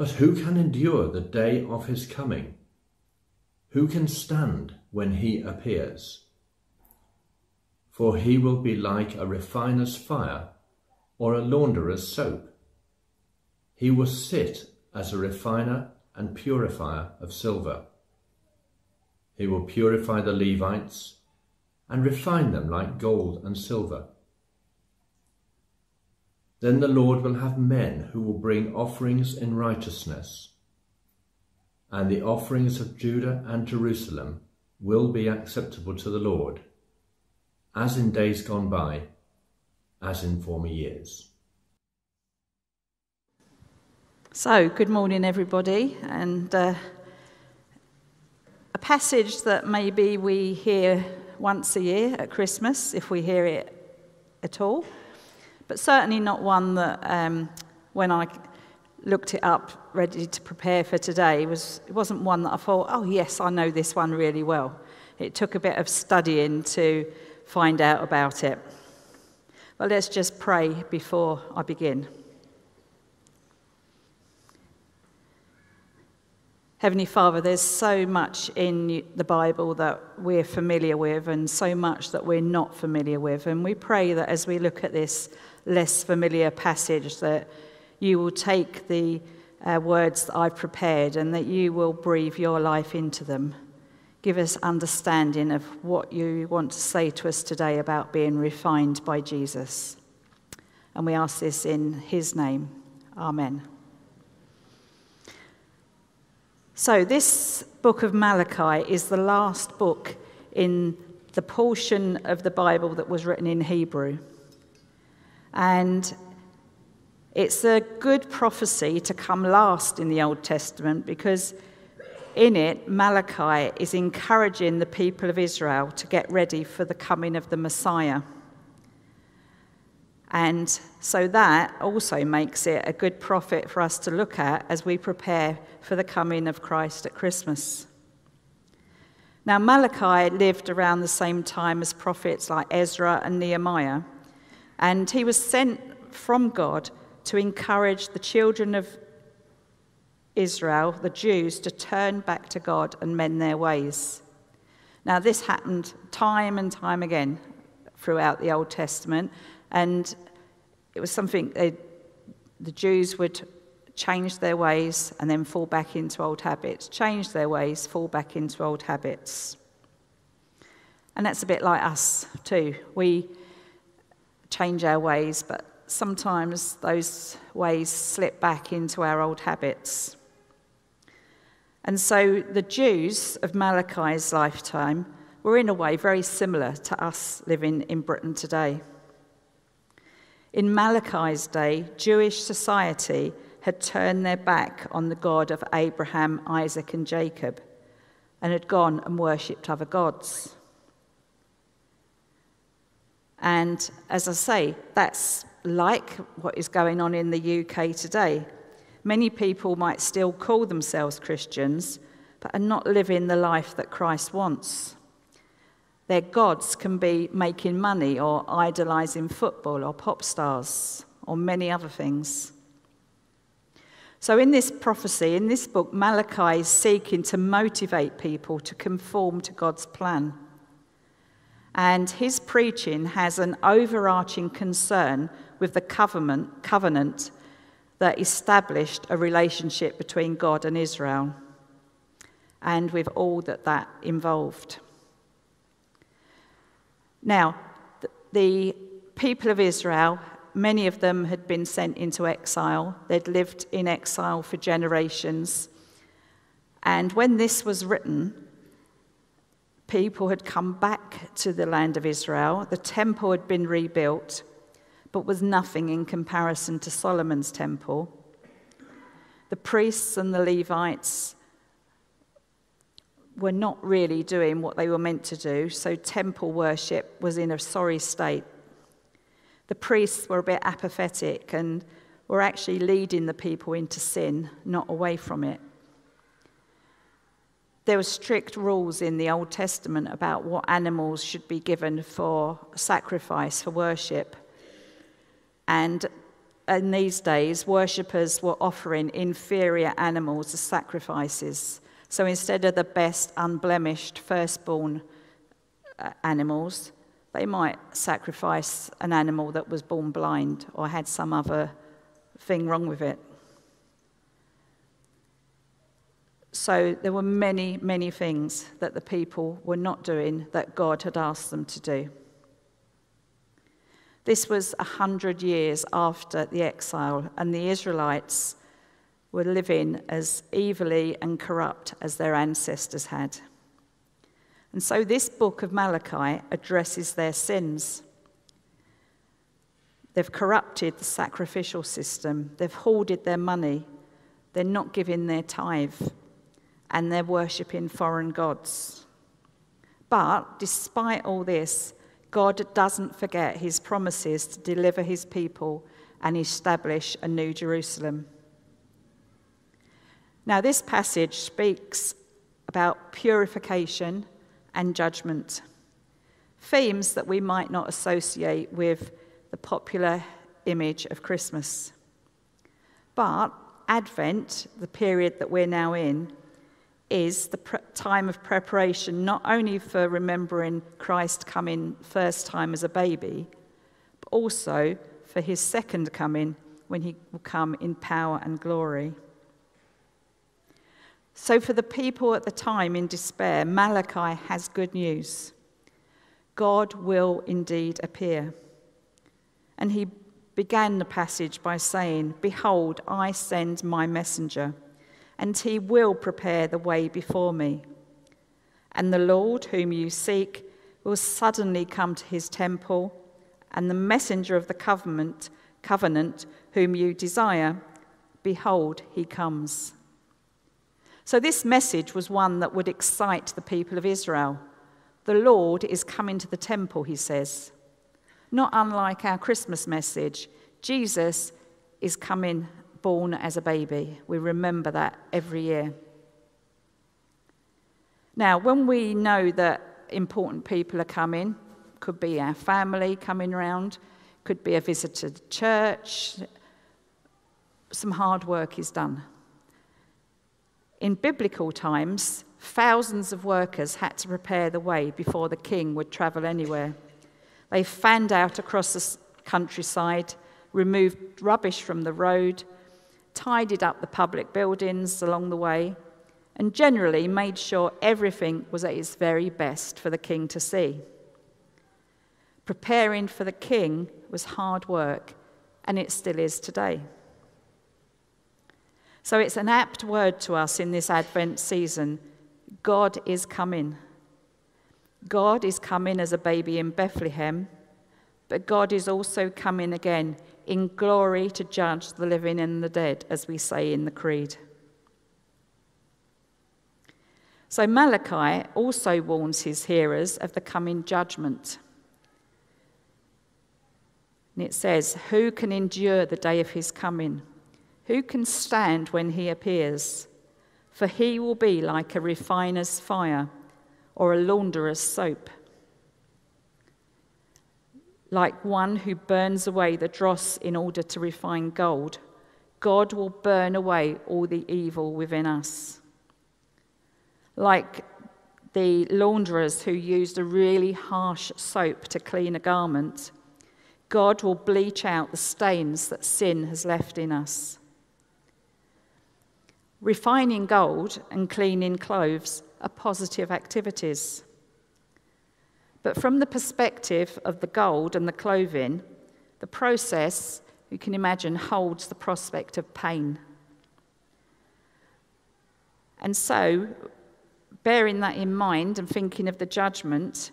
But who can endure the day of his coming? Who can stand when he appears? For he will be like a refiner's fire or a launderer's soap. He will sit as a refiner and purifier of silver. He will purify the Levites and refine them like gold and silver. Then the Lord will have men who will bring offerings in righteousness, and the offerings of Judah and Jerusalem will be acceptable to the Lord, as in days gone by, as in former years. So, good morning, everybody, and uh, a passage that maybe we hear once a year at Christmas, if we hear it at all but certainly not one that, um, when I looked it up, ready to prepare for today, was, it wasn't one that I thought, oh, yes, I know this one really well. It took a bit of studying to find out about it. But let's just pray before I begin. Heavenly Father, there's so much in the Bible that we're familiar with and so much that we're not familiar with. And we pray that as we look at this less familiar passage, that you will take the uh, words that I've prepared and that you will breathe your life into them. Give us understanding of what you want to say to us today about being refined by Jesus. And we ask this in his name. Amen. So, this book of Malachi is the last book in the portion of the Bible that was written in Hebrew. And it's a good prophecy to come last in the Old Testament because in it, Malachi is encouraging the people of Israel to get ready for the coming of the Messiah. And so that also makes it a good prophet for us to look at as we prepare for the coming of Christ at Christmas. Now, Malachi lived around the same time as prophets like Ezra and Nehemiah. And he was sent from God to encourage the children of Israel, the Jews, to turn back to God and mend their ways. Now, this happened time and time again throughout the Old Testament, and it was something they, the Jews would change their ways and then fall back into old habits, change their ways, fall back into old habits. And that's a bit like us, too. We change our ways, but sometimes those ways slip back into our old habits. And so the Jews of Malachi's lifetime were, in a way, very similar to us living in Britain today. In Malachi's day, Jewish society had turned their back on the God of Abraham, Isaac, and Jacob and had gone and worshipped other gods. And as I say, that's like what is going on in the UK today. Many people might still call themselves Christians, but are not living the life that Christ wants. Their gods can be making money or idolizing football or pop stars or many other things. So, in this prophecy, in this book, Malachi is seeking to motivate people to conform to God's plan. And his preaching has an overarching concern with the covenant, covenant that established a relationship between God and Israel, and with all that that involved. Now, the people of Israel, many of them had been sent into exile. They'd lived in exile for generations. And when this was written, people had come back to the land of Israel. The temple had been rebuilt, but was nothing in comparison to Solomon's temple. The priests and the Levites were not really doing what they were meant to do, so temple worship was in a sorry state. The priests were a bit apathetic and were actually leading the people into sin, not away from it. There were strict rules in the Old Testament about what animals should be given for sacrifice, for worship. And in these days, worshippers were offering inferior animals as sacrifices. So instead of the best, unblemished, firstborn uh, animals, they might sacrifice an animal that was born blind or had some other thing wrong with it. So there were many, many things that the people were not doing that God had asked them to do. This was a hundred years after the exile, and the Israelites were living as evilly and corrupt as their ancestors had. And so this book of Malachi addresses their sins. They've corrupted the sacrificial system, they've hoarded their money, they're not giving their tithe, and they're worshipping foreign gods. But despite all this, God doesn't forget his promises to deliver his people and establish a new Jerusalem. Now, this passage speaks about purification and judgment, themes that we might not associate with the popular image of Christmas. But Advent, the period that we're now in, is the time of preparation not only for remembering Christ coming first time as a baby, but also for his second coming when he will come in power and glory. So, for the people at the time in despair, Malachi has good news. God will indeed appear. And he began the passage by saying, Behold, I send my messenger, and he will prepare the way before me. And the Lord, whom you seek, will suddenly come to his temple, and the messenger of the covenant, covenant whom you desire, behold, he comes. So, this message was one that would excite the people of Israel. The Lord is coming to the temple, he says. Not unlike our Christmas message, Jesus is coming born as a baby. We remember that every year. Now, when we know that important people are coming, could be our family coming round, could be a visitor to church, some hard work is done. In biblical times, thousands of workers had to prepare the way before the king would travel anywhere. They fanned out across the countryside, removed rubbish from the road, tidied up the public buildings along the way, and generally made sure everything was at its very best for the king to see. Preparing for the king was hard work, and it still is today. So it's an apt word to us in this Advent season God is coming. God is coming as a baby in Bethlehem, but God is also coming again in glory to judge the living and the dead, as we say in the Creed. So Malachi also warns his hearers of the coming judgment. And it says, Who can endure the day of his coming? Who can stand when he appears? For he will be like a refiner's fire or a launderer's soap. Like one who burns away the dross in order to refine gold, God will burn away all the evil within us. Like the launderers who used a really harsh soap to clean a garment, God will bleach out the stains that sin has left in us. Refining gold and cleaning clothes are positive activities. But from the perspective of the gold and the clothing, the process, you can imagine, holds the prospect of pain. And so, bearing that in mind and thinking of the judgment,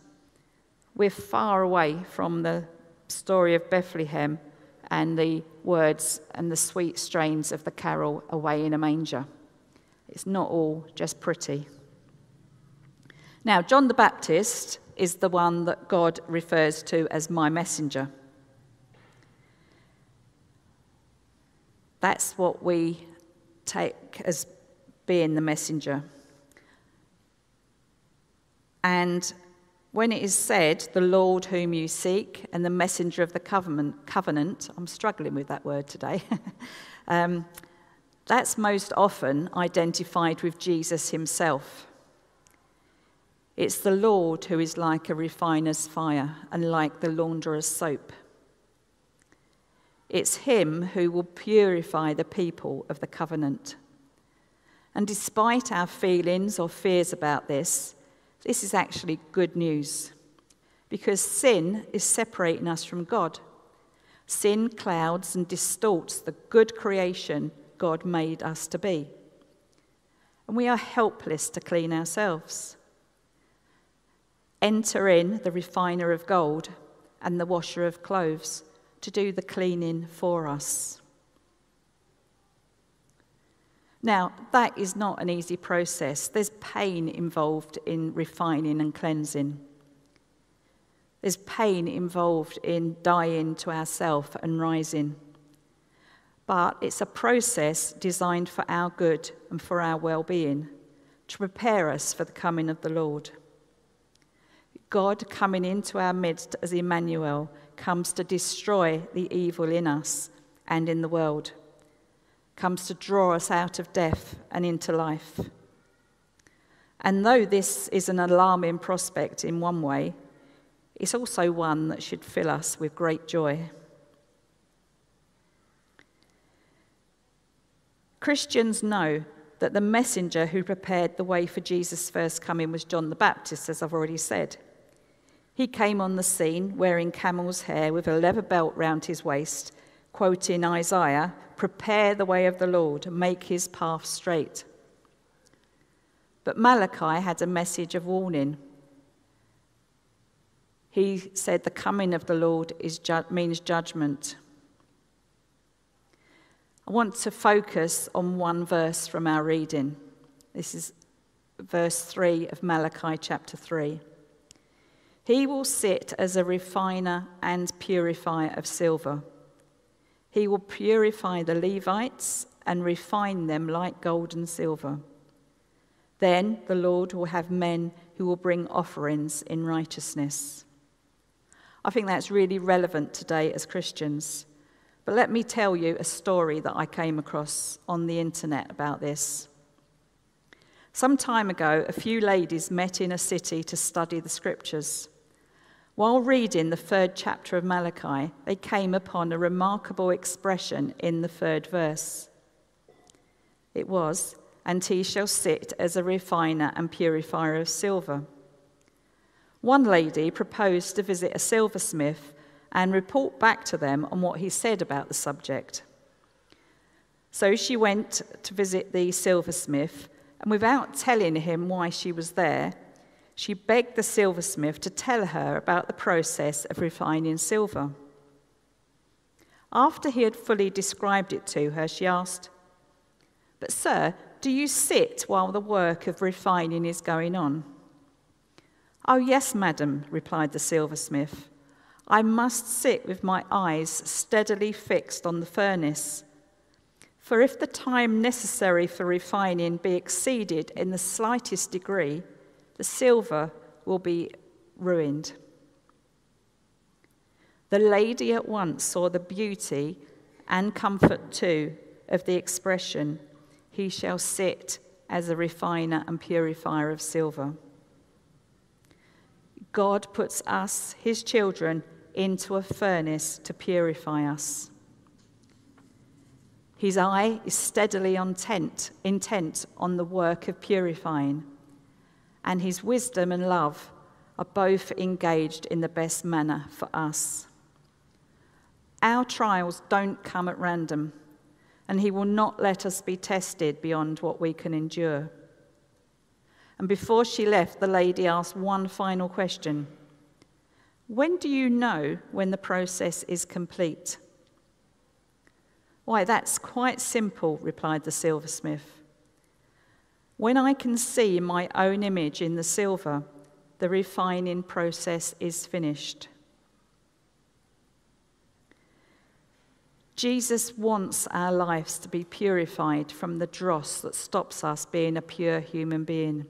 we're far away from the story of Bethlehem and the words and the sweet strains of the carol Away in a Manger. It's not all just pretty. Now, John the Baptist is the one that God refers to as my messenger. That's what we take as being the messenger. And when it is said, the Lord whom you seek and the messenger of the covenant, covenant I'm struggling with that word today, um, that's most often identified with Jesus himself. It's the Lord who is like a refiner's fire and like the launderer's soap. It's Him who will purify the people of the covenant. And despite our feelings or fears about this, this is actually good news because sin is separating us from God. Sin clouds and distorts the good creation God made us to be. And we are helpless to clean ourselves. Enter in the refiner of gold and the washer of clothes to do the cleaning for us. Now, that is not an easy process. There's pain involved in refining and cleansing. There's pain involved in dying to ourself and rising. But it's a process designed for our good and for our well being, to prepare us for the coming of the Lord. God coming into our midst as Emmanuel comes to destroy the evil in us and in the world, comes to draw us out of death and into life. And though this is an alarming prospect in one way, it's also one that should fill us with great joy. Christians know that the messenger who prepared the way for Jesus' first coming was John the Baptist, as I've already said. He came on the scene wearing camel's hair with a leather belt round his waist, quoting Isaiah Prepare the way of the Lord, make his path straight. But Malachi had a message of warning. He said, The coming of the Lord ju- means judgment. I want to focus on one verse from our reading. This is verse 3 of Malachi chapter 3. He will sit as a refiner and purifier of silver. He will purify the Levites and refine them like gold and silver. Then the Lord will have men who will bring offerings in righteousness. I think that's really relevant today as Christians. But let me tell you a story that I came across on the internet about this. Some time ago, a few ladies met in a city to study the scriptures. While reading the third chapter of Malachi, they came upon a remarkable expression in the third verse. It was, And he shall sit as a refiner and purifier of silver. One lady proposed to visit a silversmith and report back to them on what he said about the subject. So she went to visit the silversmith, and without telling him why she was there, she begged the silversmith to tell her about the process of refining silver. After he had fully described it to her, she asked, But, sir, do you sit while the work of refining is going on? Oh, yes, madam, replied the silversmith. I must sit with my eyes steadily fixed on the furnace. For if the time necessary for refining be exceeded in the slightest degree, the silver will be ruined. The lady at once saw the beauty and comfort too of the expression, He shall sit as a refiner and purifier of silver. God puts us, His children, into a furnace to purify us. His eye is steadily intent, intent on the work of purifying and his wisdom and love are both engaged in the best manner for us. Our trials don't come at random, and he will not let us be tested beyond what we can endure. And before she left, the lady asked one final question When do you know when the process is complete? Why, that's quite simple, replied the silversmith. When I can see my own image in the silver, the refining process is finished. Jesus wants our lives to be purified from the dross that stops us being a pure human being.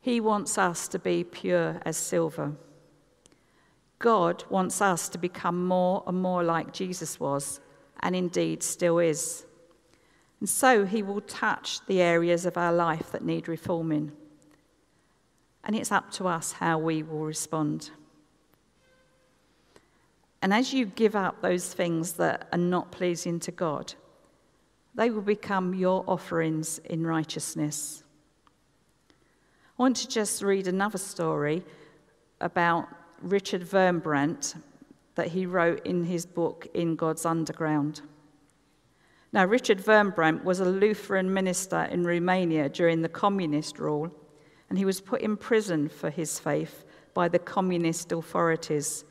He wants us to be pure as silver. God wants us to become more and more like Jesus was, and indeed still is. And so he will touch the areas of our life that need reforming. And it's up to us how we will respond. And as you give up those things that are not pleasing to God, they will become your offerings in righteousness. I want to just read another story about Richard Wurmbrand that he wrote in his book, In God's Underground. Now, Richard Wurmbrand was a Lutheran minister in Romania during the communist rule, and he was put in prison for his faith by the communist authorities,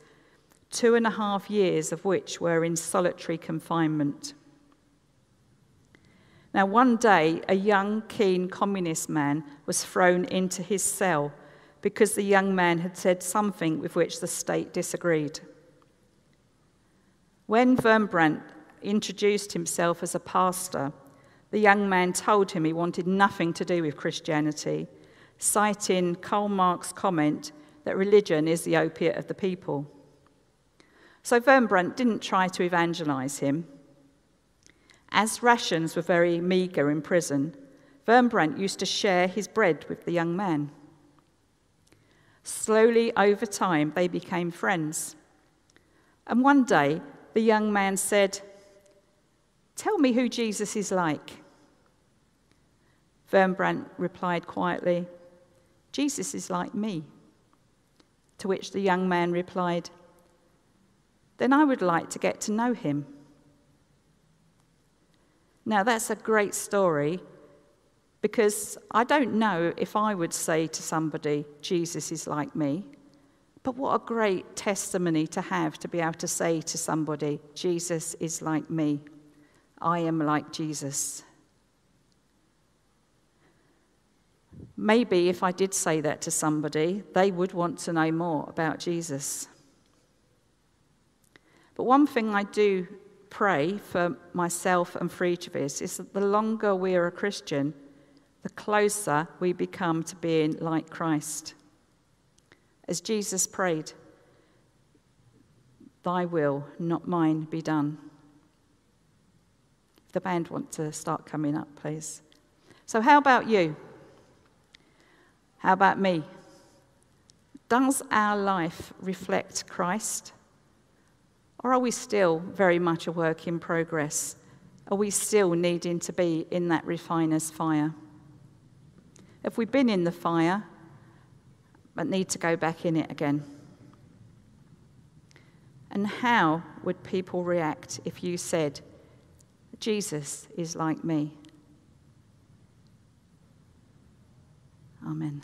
two and a half years of which were in solitary confinement. Now, one day, a young, keen communist man was thrown into his cell because the young man had said something with which the state disagreed. When Wurmbrand introduced himself as a pastor, the young man told him he wanted nothing to do with Christianity, citing Karl Marx's comment that religion is the opiate of the people. So Wurmbrand didn't try to evangelize him. As rations were very meagre in prison, Wurmbrand used to share his bread with the young man. Slowly, over time, they became friends. And one day, the young man said, Tell me who Jesus is like. Wurmbrand replied quietly, Jesus is like me. To which the young man replied, Then I would like to get to know him. Now, that's a great story because I don't know if I would say to somebody, Jesus is like me. But what a great testimony to have to be able to say to somebody, Jesus is like me. I am like Jesus. Maybe if I did say that to somebody, they would want to know more about Jesus. But one thing I do pray for myself and for each of us is that the longer we are a Christian, the closer we become to being like Christ. As Jesus prayed, Thy will, not mine, be done. The band want to start coming up, please. So, how about you? How about me? Does our life reflect Christ? Or are we still very much a work in progress? Are we still needing to be in that refiner's fire? Have we been in the fire but need to go back in it again? And how would people react if you said, Jesus is like me? Amen.